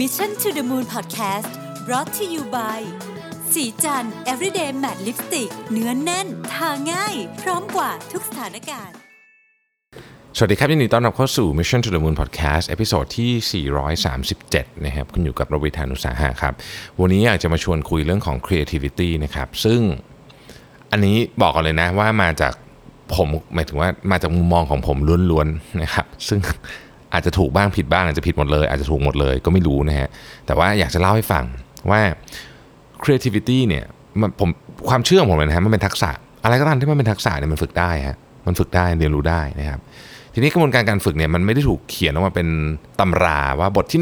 Mission to the Moon Podcast brought to you by ศรีจันทร์ everyday matte lipstick เนื้อแน่น ทาง่าย พร้อมกว่าทุกสถานการณ์ สวัสดีครับยินดีต้อนรับเข้าสู่ Mission to the Moon Podcast episode ที่ 437 นะครับ คุณอยู่กับรวิศ หาญอุตสาหะครับ วันนี้อยากจะมาชวนคุยเรื่องของ creativity นะครับ ซึ่งอันนี้บอกกันเลยนะว่ามาจากผมหมายถึงว่ามาจากมุมมองของผมล้วนๆนะครับ ซึ่ง อาจจะถูกบ้างผิดบ้างอาจจะผิดหมดเลย อาจจะถูกหมดเลยก็ไม่รู้นะฮะแต่ว่าอยากจะเล่าให้ฟังว่า creativity เนี่ยมันผมความเชื่อของผมเลยนะฮะมันเป็นทักษะ อะไรก็ตามที่มันเป็นทักษะเนี่ยมันฝึกได้ฮะมันฝึกได้เรียนรู้ได้นะครับทีนี้กระบวนการการฝึกเนี่ยมันไม่ได้ถูกเขียนออกมาเป็นตำราว่าบทที่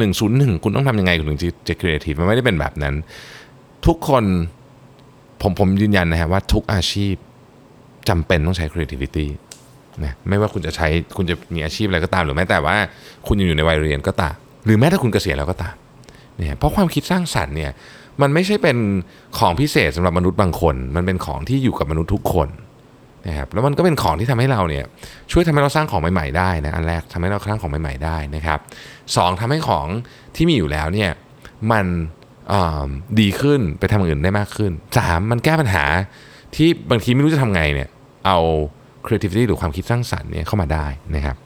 1 101 คุณต้องทำยังไงคุณถึงจะจะครีเอทีฟมันไม่ได้เป็นแบบนั้น ทุกคนผมผมยืนยันนะฮะว่าทุกอาชีพจำเป็นต้องใช้ creativity นะไม่ว่าคุณจะใช้คุณจะมีอาชีพอะไรก็ตาม หรือแม้แต่ว่า คุณยังอยู่ในวัยเรียนก็ตาม หรือแม้แต่คุณเกษียณแล้วก็ตามเนี่ยเพราะความคิดสร้างสรรค์เนี่ยมันไม่ใช่เป็นของพิเศษสำหรับมนุษย์บางคน มันเป็นของที่อยู่กับมนุษย์ทุกคนนะครับแล้วมันก็เป็นของที่ทำให้เราเนี่ยช่วยทำให้เราสร้างของใหม่ๆได้นะอันแรกทำให้เราสร้างของใหม่ๆได้นะครับสองทำให้ของที่มีอยู่แล้วเนี่ยมันดีขึ้นไปทำอย่างอื่นได้มากขึ้นสามมันแก้ปัญหาที่บางทีไม่รู้จะทำไงเนี่ยเอา creativity หรือความคิดสร้างสรรค์เนี่ยเข้ามาได้นะครับ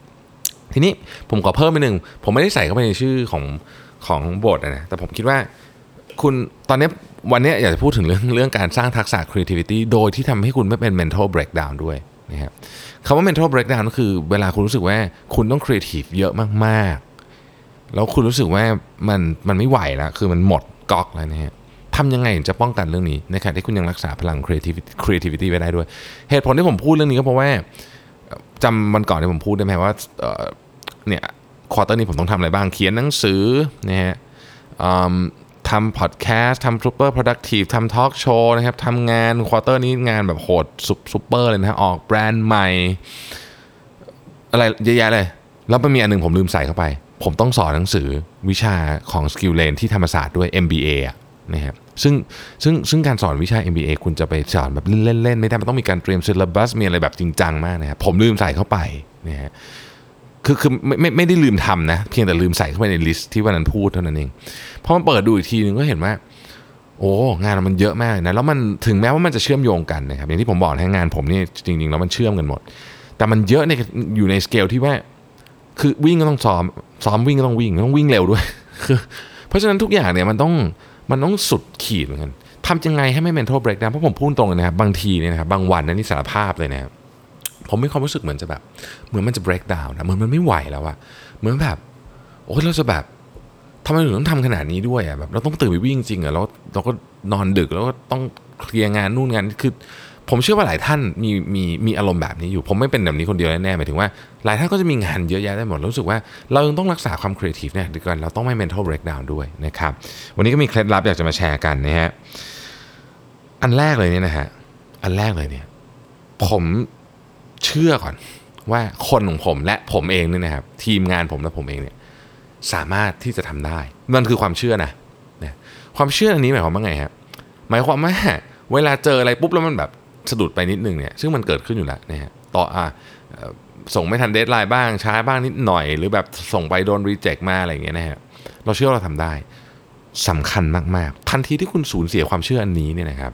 ทีนี้ผมขอเพิ่มไปหนึ่ง ผมไม่ได้ใส่เข้าไปในชื่อของของบทนะแต่ผมคิดว่าคุณตอนนี้วันนี้อยากจะพูดถึงเรื่องเรื่องการสร้างทักษะ creativity โดยที่ทำให้คุณไม่เป็น mental breakdown ด้วยนะครับคำว่า mental breakdown ก็คือเวลาคุณรู้สึกว่าคุณต้อง creative เยอะมากๆ แล้วคุณรู้สึกว่ามันมันไม่ไหวแล้วคือมันหมดก๊อกแล้วนะฮะ ทำยังไงถึงจะป้องกันเรื่องนี้ในขณะที่คุณยังรักษาพลัง creativity creativity ไว้ได้ด้วย เหตุผลที่ผมพูดเรื่องนี้ก็เพราะว่าจำวันก่อนที่ผมพูดได้ไหมว่าเนี่ย quarter นี้ผมต้องทำอะไรบ้างเขียนหนังสือนะฮะทำพอดแคสต์ทำซูเปอร์ productive ทำทอล์กโชว์นะครับทำงาน quarter นี้งานแบบโหดซูเปอร์เลยนะฮะออกแบรนด์ใหม่ อะไรเยอะแยะเลย แล้วมันมีอันหนึ่งผมลืมใส่เข้าไป ผมต้องสอนหนังสือวิชาของ Skill Lane ที่ธรรมศาสตร์ด้วย MBA อะนะครับ ซึ่งซึ่งซึ่งการสอนวิชา MBA คุณจะไปสอนแบบเล่นๆไม่ได้มันต้องมีการเตรียม syllabus มีอะไรแบบจริงจังมากนะครับผมลืมใส่เข้าไปนะฮะคือคือไม่ไม่ไม่ได้ลืมทำนะ เพียงแต่ลืมใส่เข้าไปใน list ที่วันนั้นพูดเท่านั้นเองพอมาเปิดดูอีกทีนึงก็เห็นว่า โอ้งานมันเยอะมากนะแล้วมันถึงแม้ว่ามันจะเชื่อมโยงกันนะครับอย่างที่ผมบอกนะงานผมนี่จริงๆแล้วมันเชื่อมกันหมด แต่มันเยอะในอยู่ในสเกลที่ว่า คือวิ่งก็ต้องซ้อมซ้อมวิ่งก็ต้องวิ่งต้องวิ่งเร็วด้วยคือ เพราะฉะนั้นทุกอย่างเนี่ยมันต้อง มันต้องสุดขีดเหมือนกันทำยังไงให้ไม่ mental breakdown เพราะผมพูดตรงเลยนะครับบางทีเนี่ยนะครับบางวันนะนี่สารภาพเลยนะครับผมมีความรู้สึกเหมือนจะแบบ เหมือนมันจะ break down นะเหมือนมันไม่ไหวแล้วอะเหมือนแบบโอ้ยเราจะแบบทำไมถึงต้องทำขนาดนี้ด้วยอะแบบเราต้องตื่นไปวิ่งจริงอะแล้วเราก็นอนดึกแล้วก็ต้องเคลียร์งานนู่นงานนี่คือ ผมเชื่อว่าหลายท่านมีมีมีอารมณ์แบบนี้อยู่ ผมไม่เป็นแบบนี้คนเดียวแน่ๆหมายถึงว่าหลายท่านก็จะมีงานเยอะแยะได้หมดรู้สึกว่าเรายังต้องรักษาความครีเอทีฟเนี่ยดีกันเราต้องไม่ mental breakdown ด้วยนะครับวันนี้ก็มีเคล็ดลับอยากจะมาแชร์กันนะฮะอันแรกเลยเนี่ยนะฮะอันแรกเลยเนี่ยผมเชื่อก่อนว่าคนของผมและผมเองเนี่ยนะครับทีมงานผมและผมเองเนี่ยสามารถที่จะทำได้มันคือความเชื่อนะนะความเชื่ออันนี้หมายความว่าไงฮะหมายความว่าเวลาเจออะไรปุ๊บแล้วมันแบบ สะดุดไปนิดนึงเนี่ยซึ่งมันเกิดขึ้นอยู่แล้วนะฮะต่ออะส่งไม่ทันเดทไลน์บ้างช้าบ้างนิดหน่อย หรือแบบส่งไปโดนรีเจ็คมาอะไรอย่างเงี้ยนะฮะเราเชื่อเราทำได้สำคัญมากๆ ทันทีที่คุณสูญเสียความเชื่ออันนี้เนี่ยนะครับ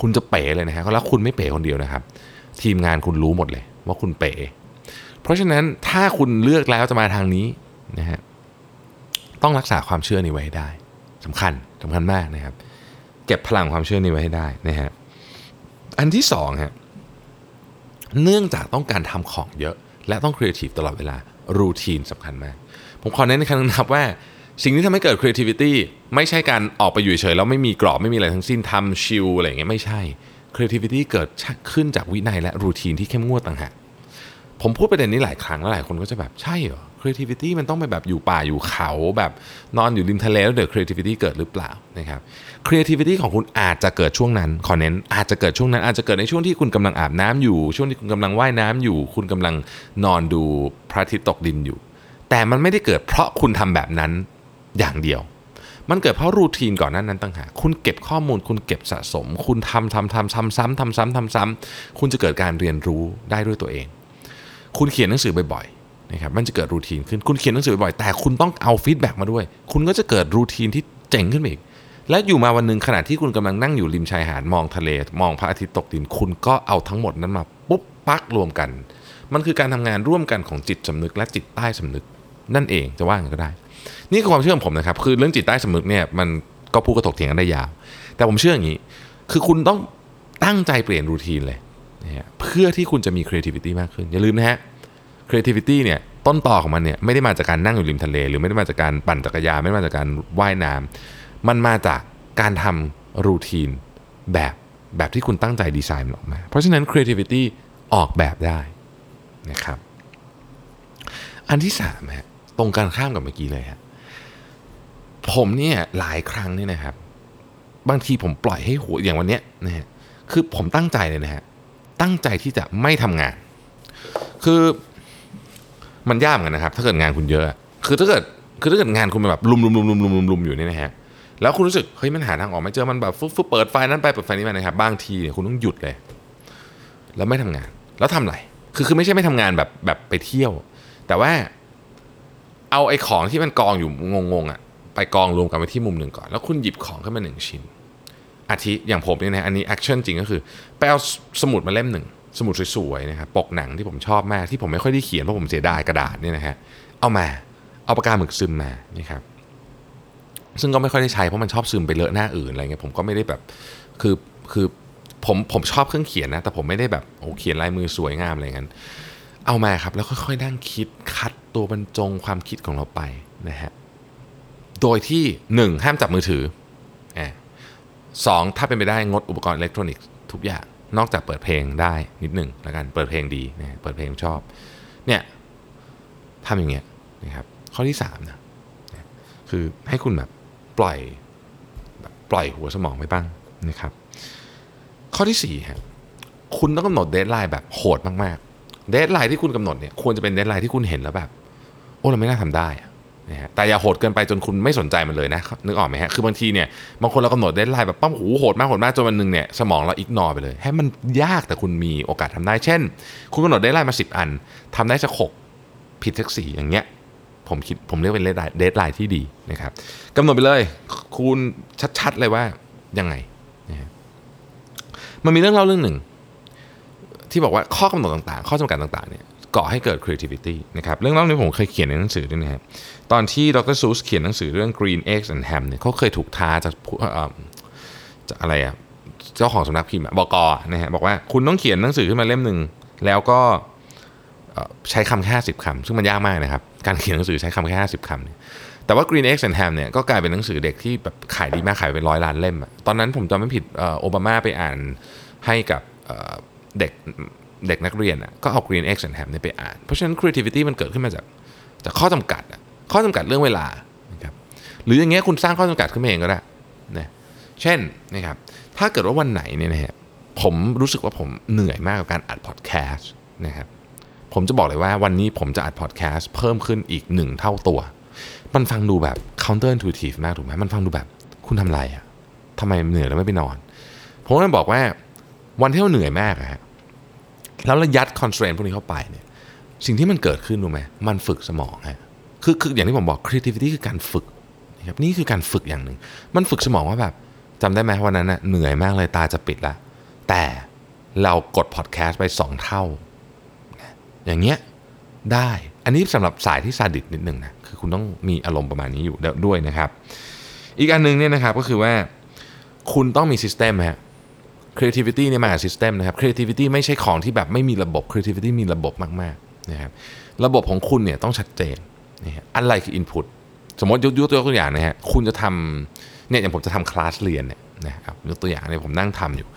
คุณจะเป๋เลยนะฮะแล้วคุณไม่เป๋คนเดียวนะครับ ทีมงานคุณรู้หมดเลย ว่าคุณเป๋ เพราะฉะนั้นถ้าคุณเลือกแล้วจะมาทางนี้นะฮะต้องรักษาความเชื่อนี้ไว้ให้ได้สำคัญสำคัญมากนะครับ เก็บพลังความเชื่อนี้ไว้ให้ได้นะฮะ อันที่สองฮะเนื่องจากต้องการทำของเยอะ และต้องครีเอทีฟตลอดเวลารูทีนสำคัญมาก ผมขอเน้นในครั้งนะครับว่า สิ่งที่ทำให้เกิด creativity ไม่ใช่การออกไปอยู่เฉยแล้วไม่มีกรอบไม่มีอะไรทั้งสิ้นทำชิลอะไรอย่างเงี้ยไม่ใช่ creativity เกิดขึ้นจากวินัยและรูทีนที่เข้มงวดต่างหาก ผมพูดประเด็นนี้หลายครั้งแล้วหลายคนก็จะแบบใช่เหรอ creativity มันต้องไปแบบอยู่ป่าอยู่เขาแบบนอนอยู่ริมทะเลแล้วเดี๋ยว creativity เกิดหรือเปล่านะครับ creativity ของคุณอาจจะเกิดช่วงนั้นขอเน้นอาจจะเกิดช่วงนั้น อาจจะเกิดในช่วงที่คุณกำลังอาบน้ำอยู่ ช่วงที่คุณกำลังว่ายน้ำอยู่ คุณกำลังนอนดูพระอาทิตย์ตกดินอยู่ แต่มันไม่ได้เกิดเพราะคุณทำแบบนั้นอย่างเดียว มันเกิดเพราะ routine ก่อนหน้านั้นต่างหากคุณเก็บข้อมูล คุณเก็บสะสม คุณทำทำทำทำซ้ำทำซ้ำทำซ้ำคุณจะเกิดการเรียนรู้ได้ด้วยตัวเอง คุณเขียนหนังสือบ่อยๆนะครับมันจะเกิด routine ขึ้นคุณเขียนหนังสือบ่อยๆแต่คุณต้องเอา feedback มาด้วย คุณก็จะเกิด routine ที่เจ๋งขึ้นมาอีกและอยู่มาวันหนึ่งขณะที่คุณกำลังนั่งอยู่ริมชายหาดมองทะเล มองพระอาทิตย์ตกดินคุณก็เอาทั้งหมดนั้นมาปุ๊บปักรวมกัน มันคือการทำงานร่วมกันของจิตสำนึกและจิตใต้สำนึก นั่นเองจะว่าอย่างก็ได้ นี่คือความเชื่อของผมนะครับ คือเรื่องจิตใต้สำนึกเนี่ยมันก็พูดกระถกเถียงกันได้ยาว แต่ผมเชื่ออย่างนี้ คือคุณต้องตั้งใจเปลี่ยนรูทีนเลย นะฮะเพื่อที่คุณจะมี creativity มากขึ้น อย่าลืมนะฮะ creativity เนี่ยต้นต่อของมันเนี่ยไม่ได้มาจากการนั่งอยู่ริมทะเล หรือไม่ได้มาจากการปั่นจักรยานไม่ได้มาจากการว่ายน้ำมันมาจากการทำรูทีนแบบแบบที่คุณตั้งใจดีไซน์มันออกมา เพราะฉะนั้น creativity ออกแบบได้นะครับ อันที่สามฮะตรงกันข้ามกับเมื่อกี้เลยฮะผมเนี่ยหลายครั้งเนี่ยนะครับ บางทีผมปล่อยให้หัวอย่างวันเนี้ยนะฮะคือผมตั้งใจเลยนะฮะ ตั้งใจที่จะไม่ทำงาน คือมันยากเหมือนกันนะครับ ถ้าเกิดงานคุณเยอะ คือถ้าเกิดคือถ้าเกิดงานคุณแบบลุมลุมลุมลุมลุมลุมลุมอยู่นี่นะฮะแล้วคุณรู้สึกเฮ้ยมันหาทางออกไม่เจอมันแบบฟึ๊บฟึ๊บเปิดไฟนั้นไปเปิดไฟนี้มานะครับบางทีเนี่ยคุณต้องหยุดเลย แล้วไม่ทำงาน แล้วทำอะไรคือคือไม่ใช่ไม่ทำงานแบบแบบไปเที่ยว แต่ว่าเอาไอ้ของที่มันกองอยู่งงๆอะไปกองรวมกันไว้ที่มุมหนึ่งก่อน แล้วคุณหยิบของขึ้นมาหนึ่งชิ้น อาทิอย่างผมเนี่ยนะอันนี้ action จริงก็คือไปเอาสมุดมาเล่มหนึ่งสมุดสวยๆนะครับปกหนังที่ผมชอบมากที่ผมไม่ค่อยได้เขียนเพราะผมเสียดายกระดาษเนี่ยนะฮะเอามาเอาปากกาหมึกซึมมานี่ครับซึ่งก็ไม่ค่อยได้ใช้เพราะมันชอบซึมไปเลอะหน้าอื่นอะไรเงี้ยผมก็ไม่ได้แบบคือคือผมผมชอบเครื่องเขียนนะแต่ผมไม่ได้แบบโอ้เขียนลายมือสวยงามอะไรเงี้ยเอามาครับแล้วค่อยๆนั่งคิดคัดตัวบรรจงความคิดของเราไปนะฮะโดยที่หนึ่งห้ามจับมือถืออ่า สองถ้าเป็นไปได้งดอุปกรณ์อิเล็กทรอนิกส์ทุกอย่าง นอกจากเปิดเพลงได้นิดหนึ่งแล้วกัน เปิดเพลงดีนะเปิดเพลงชอบ เนี่ยทำอย่างเงี้ยนะครับ ข้อที่สามนะคือให้คุณแบบปล่อยแบบปล่อยหัวสมองไปบ้างนะครับ ข้อที่สี่ฮะคุณต้องกำหนด deadline แบบโหดมากๆ deadline ที่คุณกำหนดเนี่ยควรจะเป็น deadline ที่คุณเห็นแล้วแบบ โอ้เราไม่น่าทำได้อะ นะฮะแต่อย่าโหดเกินไปจนคุณไม่สนใจมันเลยนะนึกออกไหมฮะคือบางทีเนี่ยบางคนเรากำหนด deadline แบบปั้มหูโหดมากโหดมากจนวันหนึ่งเนี่ยสมองเรา ignore ไปเลย ให้มันยากแต่คุณมีโอกาสทำได้ เช่น คุณกำหนด deadline มา 10 อันทำได้สักหกผิดสักสี่อย่างเงี้ยผมคิดผมเรียกเป็น deadline ที่ดีนะครับกำหนดไปเลย คุณชัดๆเลยว่ายังไงนะฮะมันมีเรื่องเล่าเรื่องหนึ่ง ที่บอกว่าข้อกำหนดต่างๆ ข้อจำกัดต่างๆเนี่ย ก่อให้เกิด creativity นะครับเรื่องเล่านี้ผมเคยเขียนในหนังสือด้วยนะครับตอนที่ Dr. Seuss เขียนหนังสือเรื่อง Green Eggs and Ham เนี่ยเขาเคยถูกท้าจากผู้เอ่อจากอะไรอะเจ้าของสำนักพิมพ์บอะบกนะฮะบอกว่าคุณต้องเขียนหนังสือขึ้นมาเล่มหนึ่งแล้วก็ใช้คำแค่ห้าสิบคำซึ่งมันยากมากนะครับ การเขียนหนังสือใช้คำแค่ห้าสิบคำเนี่ยแต่ว่า Green Eggs and Ham เนี่ยก็กลายเป็นหนังสือเด็กที่แบบขายดีมากขายเป็นร้อยล้านเล่ม ตอนนั้นผมจำไม่ผิดโอบามาไปอ่านให้กับเด็ก เด็กนักเรียนอะก็เอา Green Eggs and Ham เนี่ยไปอ่าน เพราะฉะนั้น creativity มันเกิดขึ้นมาจากจากข้อจำกัดอะข้อจำกัดเรื่องเวลานะครับหรืออย่างเงี้ยคุณสร้างข้อจำกัดขึ้นมาเองก็ได้นะเช่นนะครับถ้าเกิดว่าวันไหนเนี่ยนะฮะผมรู้สึกว่าผมเหนื่อยมากกับการอัดพอดแคสต์นะครับผมจะบอกเลยว่าวันนี้ผมจะอัดพอดแคสต์เพิ่มขึ้นอีกหนึ่งเท่าตัว มันฟังดูแบบ counter intuitive มากถูกไหมมันฟังดูแบบคุณทำอะไรอะทำไมเหนื่อยแล้วไม่ไปนอน ผมก็เลยบอกว่าวันที่เราเหนื่อยมากอะฮะ แล้วเรายัด constraint พวกนี้เข้าไปเนี่ยสิ่งที่มันเกิดขึ้นรู้ไหมมันฝึกสมองฮะคือคืออย่างที่ผมบอก creativity คือการฝึกนะครับนี่คือการฝึกอย่างหนึ่ง มันฝึกสมองว่าแบบจำได้ไหมวันนั้นน่ะเหนื่อยมากเลยตาจะปิดละแต่เรากดพอดแคสต์ไปสองเท่า อย่างเงี้ยได้อันนี้สำหรับสายที่ซาดิสนิดนึงนะคือคุณต้องมีอารมณ์ประมาณนี้อยู่ด้วยนะครับ อีกอันหนึงเนี่ยนะครับก็คือว่าคุณต้องมี system ฮะ creativity เนี่ยมาจาก system นะครับ creativity ไม่ใช่ของที่แบบไม่มีระบบ creativity มีระบบมากๆนะครับระบบของคุณเนี่ยต้องชัดเจนนะฮะอะไรคือ input สมมติยกยกตัวอย่างนะฮะคุณจะทำเนี่ยอย่างผมจะทำคลาสเรียนเนี่ยนะครับยกตัวอย่างเนี่ยผมนั่งทำอยู่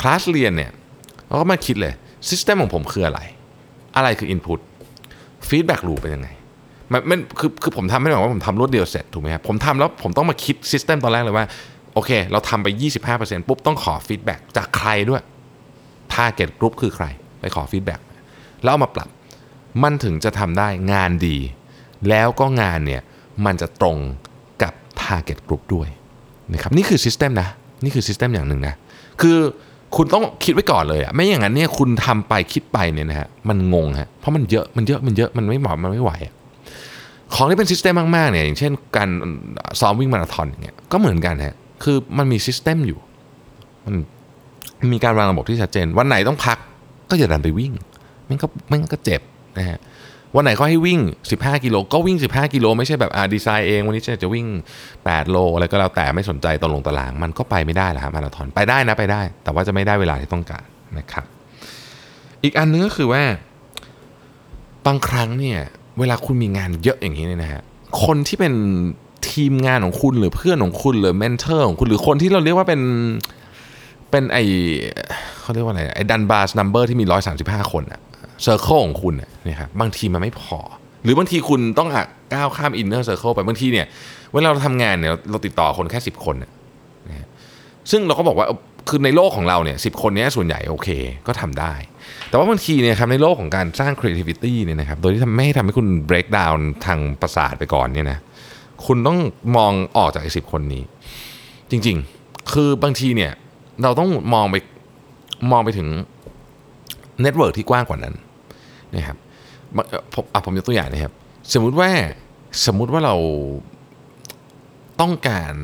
คลาสเรียนเนี่ยเราก็มาคิดเลย system ของผมคืออะไร อะไรคือ input feedback loop เป็นยังไงมันมันคือคือผมทำไม่ได้หมายว่าผมทำรวดเดียวเสร็จถูกไหมครับผมทำแล้วผมต้องมาคิด system ตอนแรกเลยว่า โอเค เราทำไป 25%ปุ๊บ ต้องขอ feedback จากใครด้วย target group คือใคร ไปขอ feedback แล้วเอามาปรับ มันถึงจะทำได้งานดี แล้วก็งานเนี่ย มันจะตรงกับ target group ด้วยนะครับ นี่คือ system นะ นี่คือ system อย่างหนึ่งนะ คือคุณต้องคิดไว้ก่อนเลยอะไม่อย่างนั้นเนี่ยคุณทำไปคิดไปเนี่ยนะฮะ มันงงฮะ เพราะมันเยอะ มันเยอะ มันเยอะ มันไม่เหมาะ มันไม่ไหวอะของที่เป็นซิสเต็มมากๆเนี่ย อย่างเช่น การซ้อมวิ่งมาราธอนอย่างเงี้ยก็เหมือนกันฮะ คือมันมีซิสเต็มอยู่ มันมีการวางระบบที่ชัดเจน วันไหนต้องพักก็อย่าดันไปวิ่ง มันก็มันก็เจ็บนะฮะวันไหนเขาให้วิ่ง 15 กิโลก็วิ่ง 15 กิโลไม่ใช่แบบอ่าดีไซน์เองวันนี้จะจะวิ่ง 8 โลอะไรก็แล้วแต่ไม่สนใจตรงลงตาราง มันก็ไปไม่ได้และครับมาราธอนไปได้นะไปได้ แต่ว่าจะไม่ได้เวลาที่ต้องการนะครับ อีกอันนึงก็คือว่า บางครั้งเนี่ย เวลาคุณมีงานเยอะอย่างนี้เนี่ยนะฮะคนที่เป็น ทีมงานของคุณหรือเพื่อนของคุณหรือ mentor ของคุณหรือคนที่เราเรียกว่าเป็นเป็นไอเขาเรียกว่าอะไรไอ Dunbar's number ที่มี 135 คนอะ circle ของคุณอะนะครับบางทีมันไม่พอ หรือบางทีคุณต้องก้าวข้าม inner circle ไปบางทีเนี่ยเวลาเราทำงานเนี่ยเราติดต่อคนแค่ 10 คนนะซึ่งเราก็บอกว่าคือในโลกของเราเนี่ยสิบคนนี้ส่วนใหญ่โอเคก็ทำได้ แต่ว่าบางทีเนี่ยครับในโลกของการสร้าง creativity เนี่ยนะครับโดยที่ทำไม่ให้ทำให้คุณ break down ทางประสาทไปก่อนเนี่ยนะ คุณต้องมองออกจากไอ้สิคนนี้ จริง ๆ คือบางทีเนี่ย เราต้องมองไปมองไปถึง network ที่กว้างกว่านั้นนะครับบางเอ่อผมอะผมยกตัวอย่างนะครับ สมมุติว่าสมมุติว่าเราต้องการ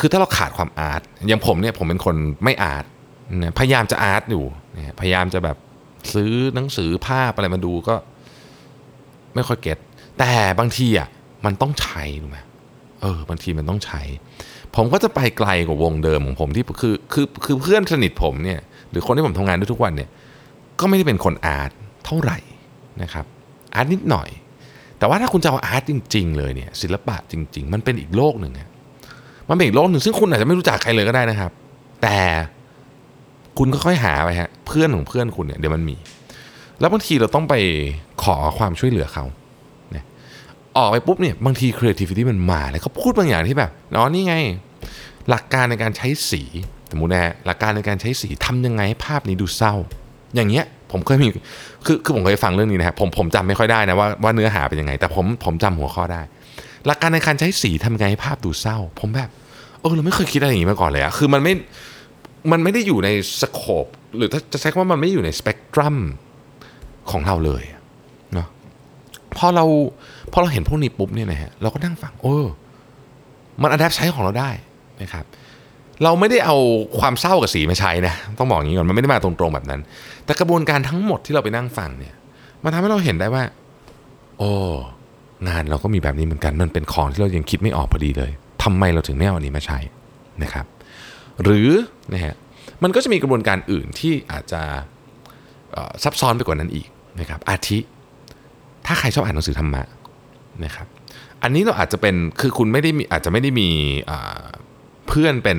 คือถ้าเราขาดความ art อย่างผมเนี่ยผมเป็นคนไม่ art นะพยายามจะ art อยู่นะพยายามจะแบบซื้อหนังสือภาพอะไรมาดูก็ ไม่ค่อยเก็ตแต่บางทีอะ มันต้องใช้รู้ไหมเออบางทีมันต้องใช้ ผมก็จะไปไกลกว่าวงเดิมของผมที่คือคือคือเพื่อนสนิทผมเนี่ยหรือคนที่ผมทำงานด้วยทุกวันเนี่ยก็ไม่ได้เป็นคนอาร์ตเท่าไหร่นะครับอาร์ตนิดหน่อย แต่ว่าถ้าคุณจะเอาอาร์ตจริง ๆ เลยเนี่ยศิลปะจริง ๆ มันเป็นอีกโลกหนึ่งอะมันเป็นอีกโลกหนึ่งซึ่งคุณอาจจะไม่รู้จักใครเลยก็ได้นะครับ แต่คุณก็ค่อยหาไปฮะเพื่อนของเพื่อนคุณเนี่ยเดี๋ยวมันมี แล้วบางทีเราต้องไปขอความช่วยเหลือเขา ออกไปปุ๊บเนี่ยบางที creativity มันมาเลยเขาพูดบางอย่างที่แบบอ๋อนี่ไง หลักการในการใช้สีสมมตินะหลักการในการใช้สีทำยังไงให้ภาพนี้ดูเศร้า อย่างเงี้ยผมเคยมีคือคือผมเคยฟังเรื่องนี้นะครับผมผมจำไม่ค่อยได้นะว่าว่าเนื้อหาเป็นยังไง แต่ผมผมจำหัวข้อได้ หลักการในการใช้สีทำยังไงให้ภาพดูเศร้า ผมแบบเออเราไม่เคยคิดอะไรอย่างนี้มาก่อนเลยอะคือมันไม่มันไม่ได้อยู่ในสโคปหรือถ้าจะใช้คำว่ามันไม่อยู่ในสเปกตรัมของเราเลย พอเราพอเราเห็นพวกนี้ปุ๊บเนี่ยนะฮะเราก็นั่งฟังโอ้มันอัดแอปใช้ของเราได้นะครับ เราไม่ได้เอาความเศร้ากับสีมาใช้นะต้องบอกอย่างนี้ก่อนมันไม่ได้มาตรงๆแบบนั้น แต่กระบวนการทั้งหมดที่เราไปนั่งฟังเนี่ย มันทำให้เราเห็นได้ว่า โอ้งานเราก็มีแบบนี้เหมือนกันมันเป็นของที่เรายังคิดไม่ออกพอดีเลยทำไมเราถึงไม่เอาอันนี้มาใช้นะครับ หรือนะฮะมันก็จะมีกระบวนการอื่นที่อาจจะซับซ้อนไปกว่านั้นอีกนะครับอาทิ ถ้าใครชอบอ่านหนังสือธรรมะนะครับอันนี้เราอาจจะเป็นคือคุณไม่ได้มีอาจจะไม่ได้มีเพื่อนเป็น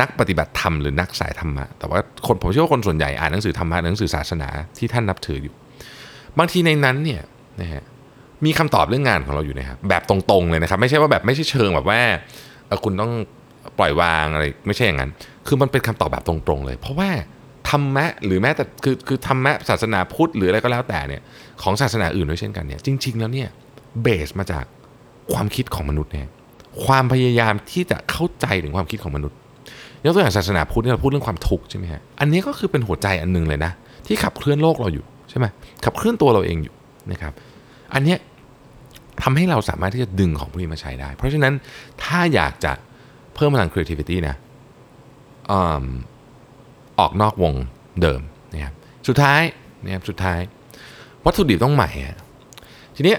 นักปฏิบัติธรรมหรือนักสายธรรมะแต่ว่าคนผมเชื่อว่าคนส่วนใหญ่อ่านหนังสือธรรมะหนังสือศาสนาที่ท่านนับถืออยู่ บางทีในนั้นเนี่ยนะฮะมีคำตอบเรื่องงานของเราอยู่นะครับแบบตรงๆเลยนะครับ ไม่ใช่ว่าแบบไม่ใช่เชิงแบบว่าคุณต้องปล่อยวางอะไรไม่ใช่อย่างนั้น คือมันเป็นคำตอบแบบตรงๆเลย เพราะว่า รรมะหรือแม้แต่คือคือธรรมะศาสนาพุทธหรืออะไรก็แล้วแต่เนี่ยของศาสนาอื่นด้วยเช่นกันเนี่ยจริง ๆ แล้วเนี่ยเบสมาจากความคิดของมนุษย์เนี่ยความพยายามที่จะเข้าใจถึงความคิดของมนุษย์ยกตัวอย่างศาสนาพุทธเนี่ยเราพูดเรื่องความทุกข์ใช่ไหมฮะอันนี้ก็คือเป็นหัวใจอันหนึงเลยนะที่ขับเคลื่อนโลกเราอยู่ใช่ไหมขับเคลื่อนตัวเราเองอยู่นะครับอันเนี้ยทำให้เราสามารถที่จะดึงของพวกนี้มาใช้ได้ เพราะฉะนั้นถ้าอยากจะเพิ่มพลัง creativity นะ ออกนอกวงเดิมนะครับสุดท้ายนะครับสุดท้าย วัตถุดิบต้องใหม่อะทีนี้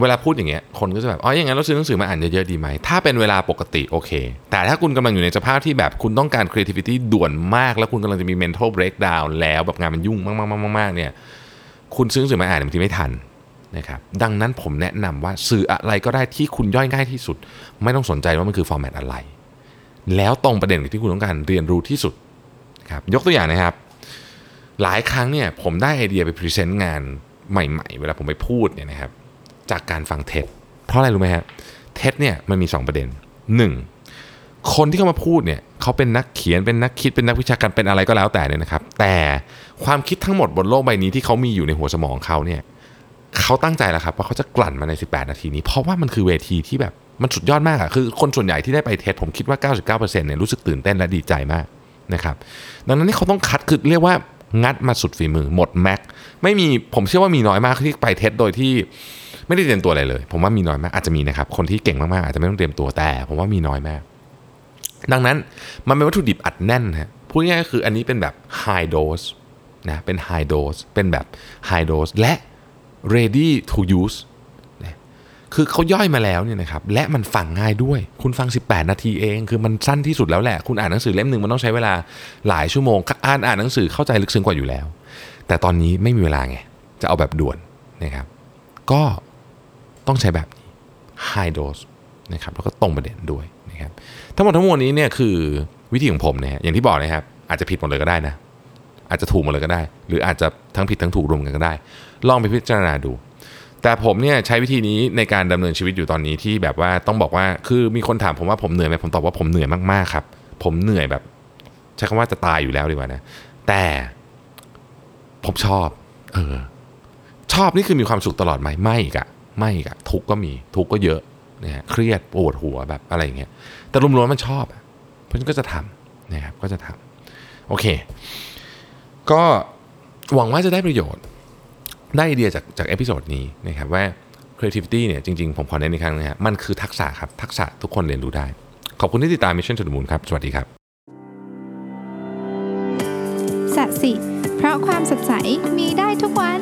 เวลาพูดอย่างเงี้ยคนก็จะแบบอ๋ออย่างงั้นเราซื้อหนังสือมาอ่านเยอะๆดีไหมถ้าเป็นเวลาปกติโอเค แต่ถ้าคุณกำลังอยู่ในสภาพที่แบบคุณต้องการ creativity ด่วนมาก แล้วคุณกำลังจะมี mental breakdown แล้วแบบงานมันยุ่งมากๆๆๆเนี่ยคุณซื้อหนังสือมาอ่านบางทีไม่ทันนะครับดังนั้นผมแนะนำว่าสื่ออะไรก็ได้ที่คุณย่อยง่ายที่สุด ไม่ต้องสนใจว่ามันคือ format อะไร แล้วตรงประเด็นที่คุณต้องการเรียนรู้ที่สุด ครับยกตัวอย่างนะครับ หลายครั้งเนี่ยผมได้ไอเดียไป present งานใหม่ ๆ เวลาผมไปพูดเนี่ยนะครับจากการฟังเท็ดเพราะอะไรรู้ไหมฮะเท็ดเนี่ยมันมี 2 ประเด็น 1. คนที่เข้ามาพูดเนี่ยเขาเป็นนักเขียนเป็นนักคิดเป็นนักวิชาการเป็นอะไรก็แล้วแต่เนี่ยนะครับ แต่ความคิดทั้งหมดบนโลกใบนี้ที่เขามีอยู่ในหัวสมองเขาเนี่ยเขาตั้งใจแล้วครับว่าเขาจะกลั่นมาใน 18 นาทีนี้ เพราะว่ามันคือเวทีที่แบบมันสุดยอดมากอะคือคนส่วนใหญ่ที่ได้ไปเทสผมคิดว่า 99%เนี่ยรู้สึกตื่นเต้นและดีใจมาก นะครับดังนั้นนี่เขาต้องคัดคือเรียกว่างัดมาสุดฝีมือหมดแม็กไม่มีผมเชื่อว่ามีน้อยมากที่ไปเทสโดยที่ไม่ได้เตรียมตัวอะไรเลย ผมว่ามีน้อยมากอาจจะมีนะครับคนที่เก่งมากๆอาจจะไม่ต้องเตรียมตัวแต่ ผมว่ามีน้อยมาก ดังนั้นมันเป็นวัตถุดิบอัดแน่นฮะพูดง่ายๆก็คืออันนี้เป็นแบบ high dose นะเป็น high dose เป็นแบบ high dose และ ready to use คือเขาย่อยมาแล้วเนี่ยนะครับและมันฟังง่ายด้วย คุณฟัง 18 นาทีเอง คือมันสั้นที่สุดแล้วแหละ คุณอ่านหนังสือเล่มหนึ่งมันต้องใช้เวลาหลายชั่วโมงอ่านอ่านหนังสือเข้าใจลึกซึ้งกว่าอยู่แล้ว แต่ตอนนี้ไม่มีเวลาไงจะเอาแบบด่วนนะครับ ก็ต้องใช้แบบนี้ high dose นะครับแล้วก็ตรงประเด็นด้วยนะครับทั้งหมดทั้งมวลนี้เนี่ยคือวิธีของผมนะฮะอย่างที่บอกนะครับอาจจะผิดหมดเลยก็ได้นะอาจจะถูกหมดเลยก็ได้ หรืออาจจะทั้งผิดทั้งถูกรวมกันก็ได้ ลองไปพิจารณาดู แต่ผมเนี่ยใช้วิธีนี้ในการดำเนินชีวิตอยู่ตอนนี้ที่แบบว่าต้องบอกว่าคือมีคนถามผมว่าผมเหนื่อยไหมผมตอบว่าผมเหนื่อยมากๆครับ ผมเหนื่อยแบบใช้คำว่าจะตายอยู่แล้วดีกว่านะ แต่ผมชอบ เออ ชอบนี่คือมีความสุขตลอดไหมไม่อีกะไม่อีกะทุกข์ก็มีทุกข์ก็เยอะนะฮะเครียดปวดหัวแบบอะไรอย่างเงี้ยแต่รวมๆมันชอบเพราะฉะนั้นก็จะทำนะครับก็จะทำโอเค ก็หวังว่าจะได้ประโยชน์ ได้ไอเดียจากจาก episode นี้นะครับว่า creativity เนี่ยจริงๆ ผมขอเน้นอีกครั้งนะฮะมันคือทักษะครับ ทักษะทุกคนเรียนรู้ได้ ขอบคุณที่ติดตาม Mission to the Moon ครับ สวัสดีครับสัสิ เพราะความสดใสมีได้ทุกวัน